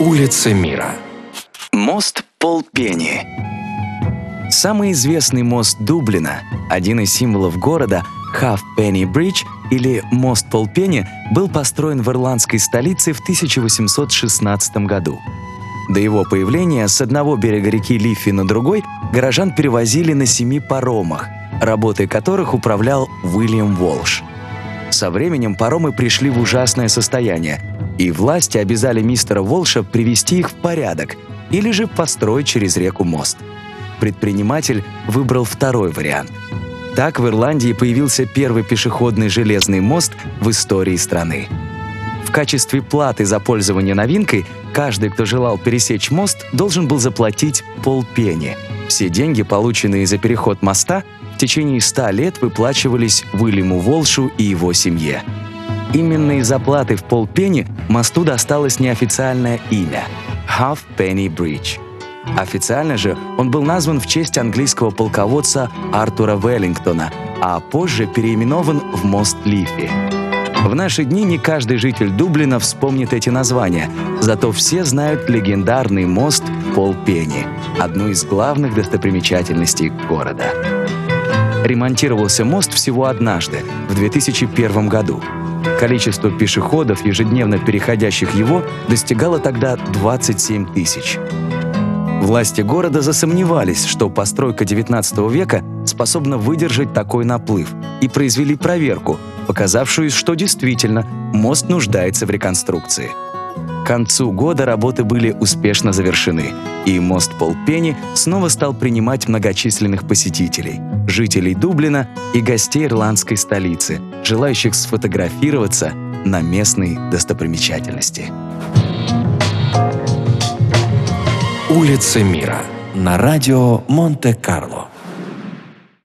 Улица мира. Мост Пол Пенни. Самый известный мост Дублина, один из символов города, Half Penny Bridge или мост Пол Пенни, был построен в ирландской столице в 1816 году. До его появления с одного берега реки Лиффи на другой горожан перевозили на семи паромах, работой которых управлял Уильям Волш. Со временем паромы пришли в ужасное состояние, и власти обязали мистера Волша привести их в порядок или же построить через реку мост. Предприниматель выбрал второй вариант. Так в Ирландии появился первый пешеходный железный мост в истории страны. В качестве платы за пользование новинкой каждый, кто желал пересечь мост, должен был заплатить полпени. Все деньги, полученные за переход моста, в течение ста лет выплачивались Уильяму Волшу и его семье. Именно из оплаты в полпенни мосту досталось неофициальное имя – Half Penny Bridge. Официально же он был назван в честь английского полководца Артура Веллингтона, а позже переименован в мост Лифи. В наши дни не каждый житель Дублина вспомнит эти названия, зато все знают легендарный мост Пол Пенни, одну из главных достопримечательностей города. Ремонтировался мост всего однажды, в 2001 году. Количество пешеходов, ежедневно переходящих его, достигало тогда 27 тысяч. Власти города засомневались, что постройка XIX века способна выдержать такой наплыв, и произвели проверку, показавшую, что действительно мост нуждается в реконструкции. Концу года работы были успешно завершены, и мост Полпенни снова стал принимать многочисленных посетителей, жителей Дублина и гостей ирландской столицы, желающих сфотографироваться на местной достопримечательности. Улица мира на радио Монте-Карло.